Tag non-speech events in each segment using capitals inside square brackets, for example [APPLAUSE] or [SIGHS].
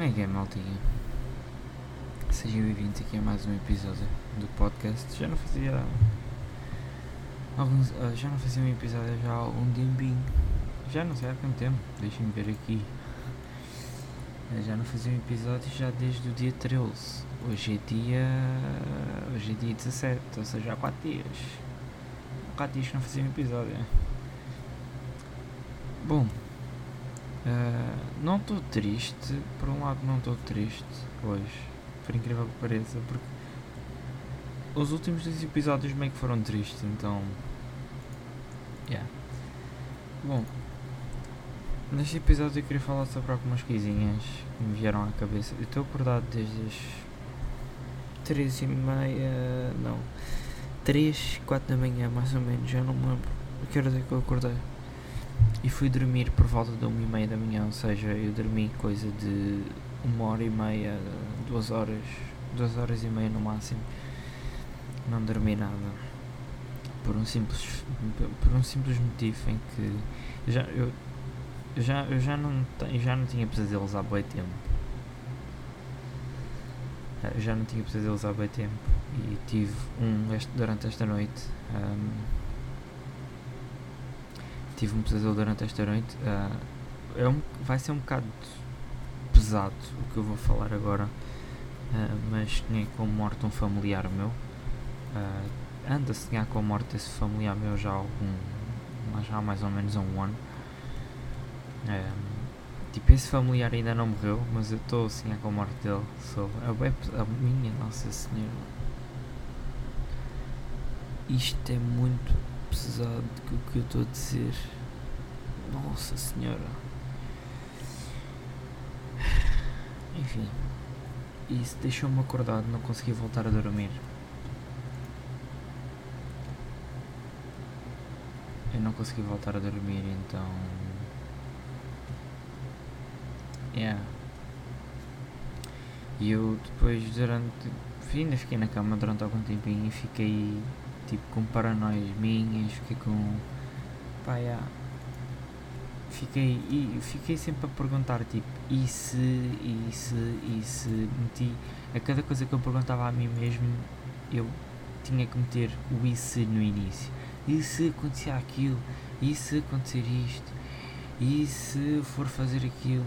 Como é que é, maltinha? Sejam bem-vindos aqui a mais um episódio do podcast. Já não fazia. Alguns, ah, já não fazia um episódio já há algum tempinho. Já não sei há quanto tempo. Deixem-me ver aqui. Já não fazia um episódio já desde o dia 13. Hoje é dia. Hoje é dia 17, ou seja, há 4 dias. Há 4 dias que não fazia um episódio. Bom, Uh, não estou triste, por um lado não estou triste hoje, por incrível que pareça, porque os últimos dois episódios meio que foram tristes, então. Yeah. Bom, neste episódio eu queria falar sobre algumas coisinhas que me vieram à cabeça. Eu estou acordado desde as três e meia. não. 3, 4 da manhã mais ou menos, já não me lembro. Que horas é que eu acordei? E fui dormir por volta de uma e meia da manhã, ou seja, eu dormi coisa de uma hora e meia, duas horas, duas horas e meia no máximo. Não dormi nada. Por um simples, por um simples motivo em que já, eu, eu já, eu já, não, eu já não tinha pesadelos há bem tempo. Eu já não tinha pesadelos há bem tempo e tive um este, durante esta noite. Um, tive um pesadelo durante esta noite. Uh, é um, vai ser um bocado pesado o que eu vou falar agora, uh, mas tinha com morte um familiar meu. Uh, anda a sonhar com a morte desse familiar meu já há, algum, já há mais ou menos um ano. tipo, esse familiar ainda não morreu, mas eu estou a sonhar com a morte dele. So, é a minha Nossa Senhora. Isto é muito pesado que o que eu estou a dizer. Nossa Senhora. Enfim. Isso deixou-me acordado, não consegui voltar a dormir. Eu não consegui voltar a dormir, então. Yeah. E eu depois durante. Ainda fiquei na cama durante algum tempinho e fiquei tipo com paranoias minhas, fiquei com. Pá, yeah. Fiquei, e fiquei sempre a perguntar tipo, e se, e se, e se meti. A cada coisa que eu perguntava a mim mesmo, eu tinha que meter o e se no início. E se acontecer aquilo? E se acontecer isto? E se for fazer aquilo?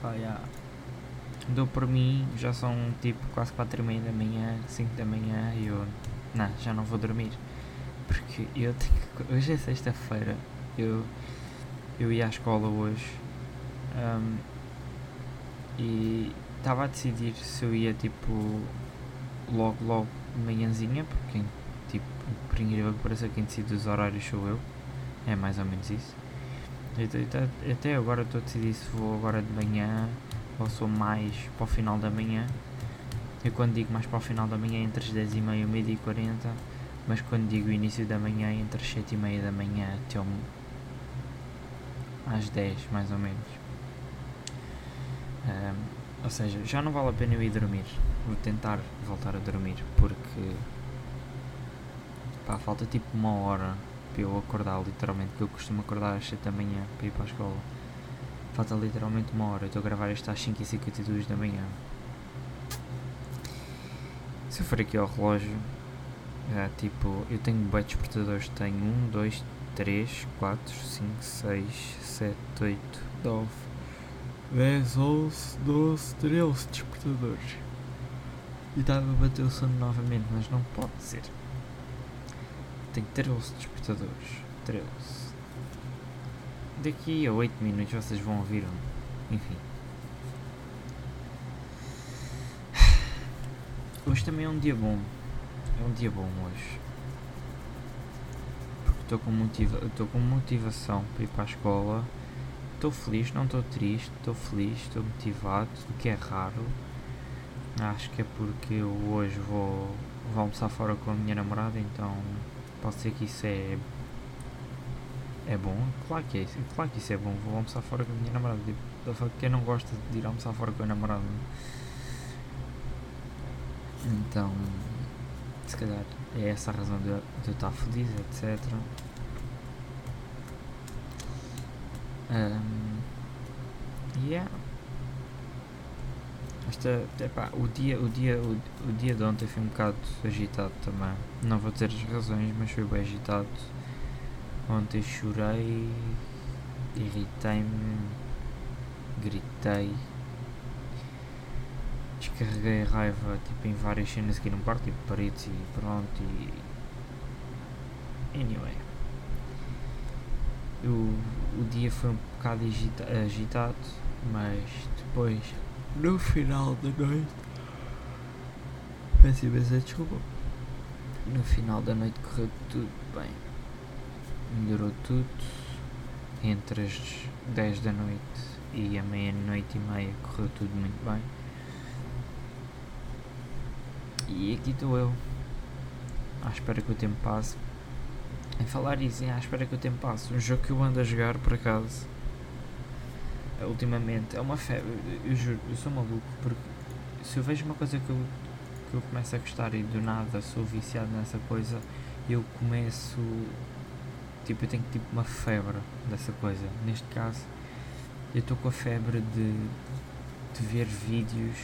Pá, yeah. Dou por mim, já são tipo quase 4 e meia da manhã, 5 da manhã e eu não, já não vou dormir. Porque eu tenho que, Hoje é sexta-feira. Eu, eu ia à escola hoje. Um, e estava a decidir se eu ia tipo logo logo de manhãzinha, porque tipo, por incrível que pareça quem decide os horários sou eu. É mais ou menos isso. Até agora estou a decidir se vou agora de manhã ou sou mais para o final da manhã. Eu quando digo mais para o final da manhã entre as 10 e meia e meia e 40, mas quando digo início da manhã entre as 7 e meia da manhã até um, às 10 mais ou menos. Um, ou seja, já não vale a pena eu ir dormir. Vou tentar voltar a dormir porque pá, falta tipo uma hora para eu acordar literalmente, que eu costumo acordar às 7 da manhã para ir para a escola. Falta literalmente uma hora, eu estou a gravar isto às 5h52 da manhã. Se eu for aqui ao relógio, é, tipo, eu tenho bem despertadores, tenho 1, 2, 3, 4, 5, 6, 7, 8, 9, 10, 11, 12, 13 despertadores. E estava a bater o sono novamente, mas não pode ser. Tenho 13 despertadores. 13. Daqui a 8 minutos vocês vão ouvir um. Enfim. Hoje também é um dia bom. É um dia bom hoje. Porque estou com, motiva com motivação para ir para a escola. Estou feliz, não estou triste, estou feliz, estou motivado, o que é raro. Acho que é porque eu hoje vou, vou almoçar fora com a minha namorada, então pode ser que isso é é bom, claro que é, claro que isso é bom, vou almoçar fora com a minha namorada. Tipo, quem não gosta de ir almoçar fora com a namorada? Então, se calhar é essa a razão de eu, de eu estar feliz, etc. Um, yeah. Esta, epá, o, dia, o, dia, o, o dia de ontem foi um bocado agitado também. Não vou dizer as razões, mas foi bem agitado. Ontem chorei, irritei-me, gritei, descarreguei a raiva tipo, em várias cenas aqui no quarto, tipo paredes e pronto. E... Anyway, o, o dia foi um bocado agita agitado, mas depois no final da noite. Peço imensa desculpa. No final da noite correu tudo bem. Melhorou tudo. Entre as 10 da noite e a meia-noite e meia correu tudo muito bem. E aqui estou eu. À espera que o tempo passe. Em falar isso, à espera que o tempo passe. Um jogo que eu ando a jogar por acaso ultimamente é uma febre. Eu juro, eu sou maluco porque se eu vejo uma coisa que eu, que eu começo a gostar e do nada sou viciado nessa coisa, eu começo. Tipo, eu tenho tipo uma febre dessa coisa. Neste caso, eu estou com a febre de, de ver vídeos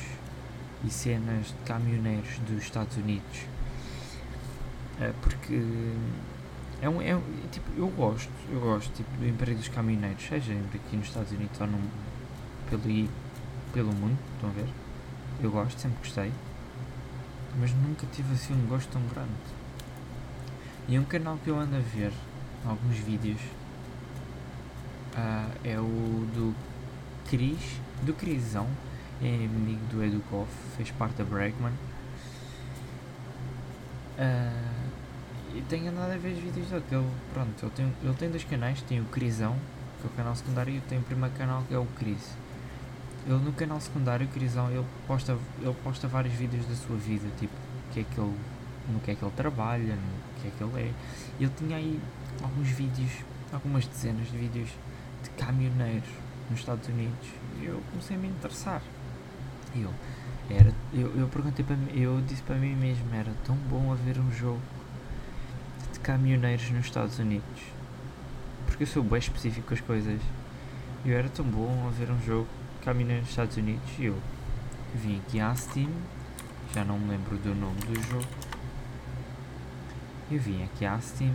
e cenas de caminhoneiros dos Estados Unidos. É, porque é um, é tipo, eu gosto, eu gosto tipo, do emprego dos caminhoneiros, seja aqui nos Estados Unidos ou no, pelo, pelo mundo, estão a ver? Eu gosto, sempre gostei, mas nunca tive assim um gosto tão grande. E um canal que eu ando a ver, alguns vídeos, uh, é o do Cris, do Crisão, é amigo do Edu fez parte da Bregman. Uh, e tenho andado a ver os vídeos dele, ele, pronto, ele tem, ele tem dois canais, tem o Crisão, que é o canal secundário, e tem o primeiro canal que é o Cris. Ele no canal secundário, o Crisão, ele posta, ele posta vários vídeos da sua vida, tipo, que é que ele, no que é que ele trabalha, no que é que ele é. Ele tinha aí alguns vídeos, algumas dezenas de vídeos de caminhoneiros nos Estados Unidos, e eu comecei a me interessar. E eu, era, eu, eu perguntei para eu disse para mim mesmo, era tão bom a ver um jogo de caminhoneiros nos Estados Unidos. Porque eu sou bem específico com as coisas. Eu era tão bom a ver um jogo de caminhoneiros nos Estados Unidos e eu vim aqui à Steam, já não me lembro do nome do jogo. Eu vim aqui à Steam,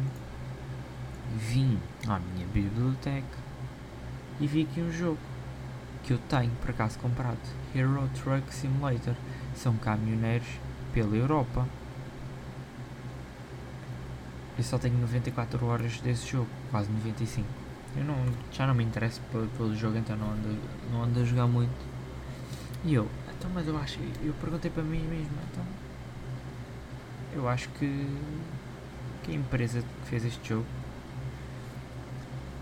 vim à minha biblioteca e vi aqui um jogo que eu tenho por acaso comprado, Hero Truck Simulator. São caminhoneiros pela Europa. Eu só tenho 94 horas desse jogo, quase 95. Eu não, já não me interesso pelo, pelo jogo, então não ando, não ando a jogar muito. E eu, então, mas eu acho, eu perguntei para mim mesmo, então, eu acho que, que a empresa que fez este jogo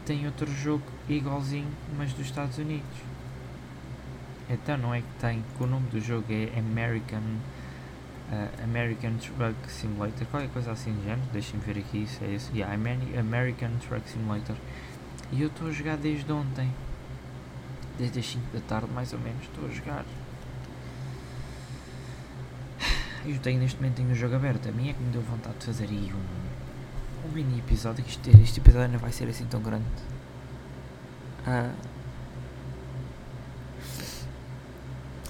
tem outro jogo igualzinho, mas dos Estados Unidos. Então não é que tem, que o nome do jogo é American uh, American Truck Simulator, qualquer coisa assim de género, deixem-me ver aqui se é isso. Yeah, American Truck Simulator. E eu estou a jogar desde ontem. Desde as 5 da tarde mais ou menos estou a jogar. Eu tenho neste momento tenho o jogo aberto. A mim é que me deu vontade de fazer aí um, um mini episódio. Que este, este episódio não vai ser assim tão grande. Uh,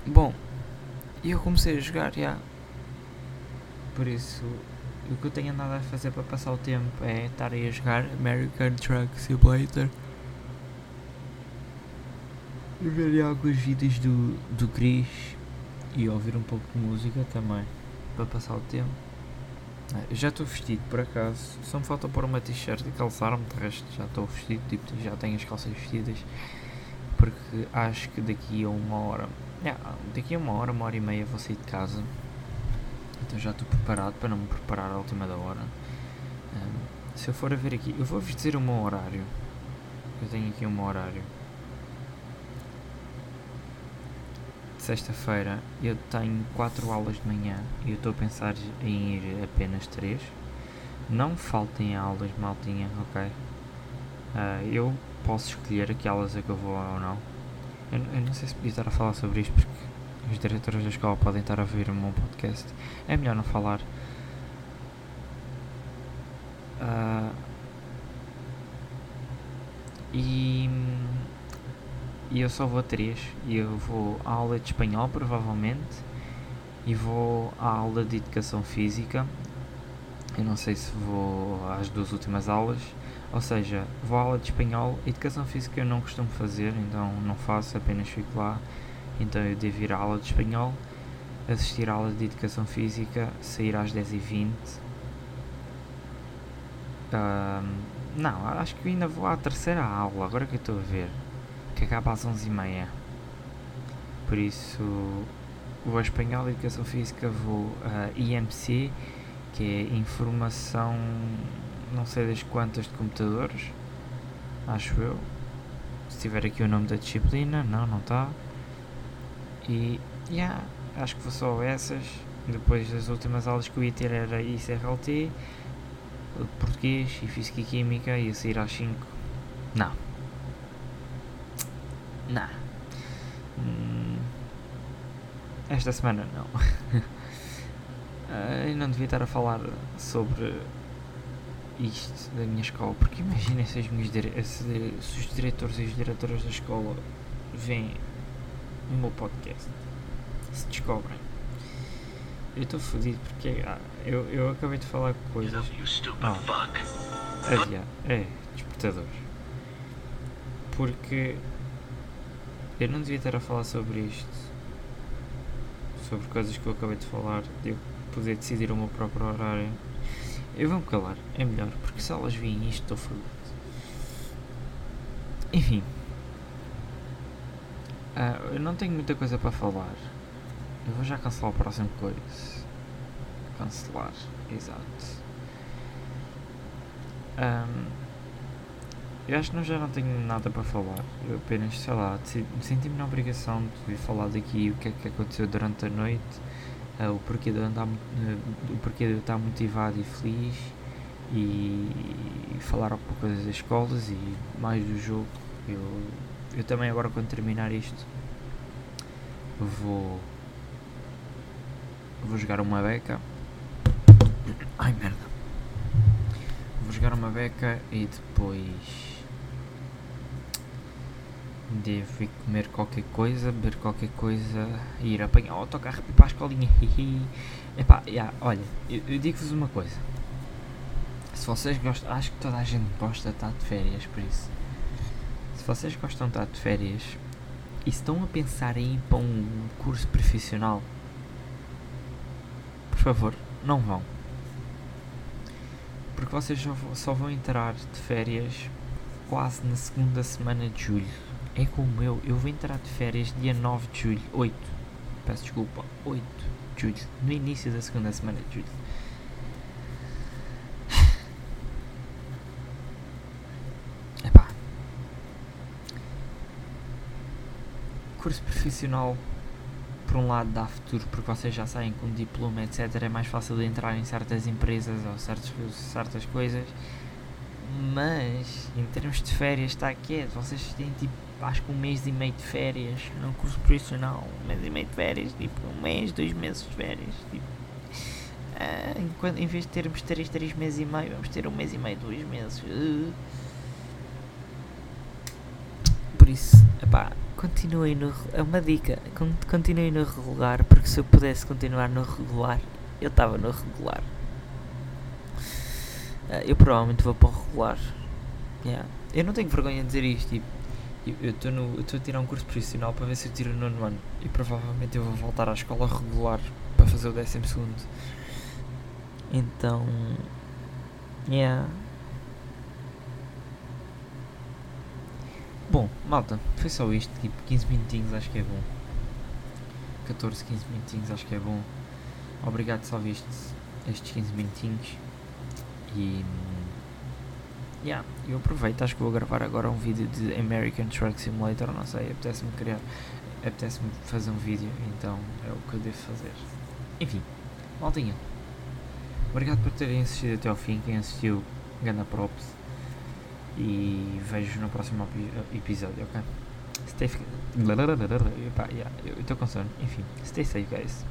bom, eu comecei a jogar já. Por isso, o que eu tenho andado a fazer para passar o tempo é estar aí a jogar American Truck Simulator e ver alguns vídeos do, do Chris e ouvir um pouco de música também para passar o tempo. Ah, já estou vestido por acaso, só me falta pôr uma t-shirt e calçar-me, de resto já estou vestido, tipo, já tenho as calças vestidas porque acho que daqui a uma hora, yeah, daqui a uma hora, uma hora e meia vou sair de casa então já estou preparado para não me preparar à última da hora. Um, se eu for a ver aqui, eu vou-vos dizer o meu horário. Eu tenho aqui o meu horário. Sexta-feira eu tenho 4 aulas de manhã e eu estou a pensar em ir apenas 3. Não faltem aulas, maltinha, ok? Uh, eu posso escolher que aulas é que eu vou ou não. Eu, não sei se podia estar a falar sobre isto porque os diretores da escola podem estar a ouvir o meu podcast. É melhor não falar. Uh, e, e eu só vou a três. Eu vou à aula de espanhol, provavelmente, e vou à aula de educação física. Eu não sei se vou às duas últimas aulas, ou seja, vou à aula de espanhol, educação física eu não costumo fazer, então não faço, apenas fico lá. Então eu devo ir à aula de espanhol, assistir à aula de educação física, sair às 10h20. não, acho que ainda vou à terceira aula, agora que estou a ver que acaba às 11h30. Por isso, vou a Espanhol, Educação Física, vou a IMC, que é Informação, não sei das quantas, de computadores, acho eu. Se tiver aqui o nome da disciplina, não, não está. E, yeah, acho que vou só essas. Depois das últimas aulas que eu ia ter era ICRLT, Português e Física e Química, ia sair às 5. Não, não. Hum, esta semana não. [LAUGHS] eu não devia estar a falar sobre isto da minha escola, porque imaginem se, se, os diretores e as diretoras da escola veem o meu podcast, se descobrem. Eu estou fodido porque ah, eu, eu acabei de falar coisas. Adiante, é, despertadores. Porque eu não devia estar a falar sobre isto. Sobre coisas que eu acabei de falar. De eu poder decidir o meu próprio horário. Eu vou-me calar, é melhor, porque se elas virem isto, estou fodido. Enfim. Uh, eu não tenho muita coisa para falar. Eu vou já cancelar o próximo coisa. Cancelar, exato. Um, eu acho que não, já não tenho nada para falar. Eu apenas, sei lá, senti-me na obrigação de vir falar daqui o que é que aconteceu durante a noite, uh, o, porquê de andar, uh, o porquê de estar motivado e feliz e, e falar alguma coisa das escolas e mais do jogo. Eu, eu também agora quando terminar isto vou vou jogar uma beca. Ai merda. Vou jogar uma beca e depois devo ir comer qualquer coisa, beber qualquer coisa, ir apanhar o autocarro e para a escolinha. [LAUGHS] Epá, yeah, olha, eu, eu digo-vos uma coisa. Se vocês gostam, acho que toda a gente gosta de estar de férias, por isso. Se vocês gostam de estar de férias e estão a pensar em ir para um curso profissional, por favor, não vão. Porque vocês só vão entrar de férias quase na segunda semana de julho é como eu, eu vou entrar de férias dia 9 de julho, 8, peço desculpa, 8 de julho, no início da segunda semana de julho. [SIGHS] Epá. Curso profissional, por um lado, dá futuro porque vocês já saem com diploma, etc. É mais fácil de entrar em certas empresas ou certas, certas coisas. Mas, em termos de férias, está quieto. Vocês têm tipo acho que um mês e meio de férias num curso profissional, um mês e meio de férias, tipo um mês, dois meses de férias, tipo, ah, enquanto, em vez de termos três, três meses e meio, vamos ter um mês e meio, dois meses. Uh. Por isso, epá, continuem no. É uma dica, continuem no regular, porque se eu pudesse continuar no regular, eu estava no regular. Uh, eu provavelmente vou para o regular. Yeah. Eu não tenho vergonha de dizer isto, tipo, eu estou a tirar um curso profissional para ver se eu tiro o nono ano e provavelmente eu vou voltar à escola regular para fazer o décimo segundo. Então, yeah. Bom, malta, foi só isto, tipo 15 minutinhos acho que é bom. 14, 15 minutinhos acho que é bom. Obrigado se ouviste estes 15 minutinhos e yeah, eu aproveito, acho que vou gravar agora um vídeo de American Truck Simulator, não sei, apetece-me criar, apetece-me fazer um vídeo, então é o que eu devo fazer. Enfim, maltinha, obrigado por terem assistido até ao fim, quem assistiu, ganda props, e vejo no próximo episódio, ok? Stay... Epá, yeah, eu estou com sono, enfim, stay safe guys.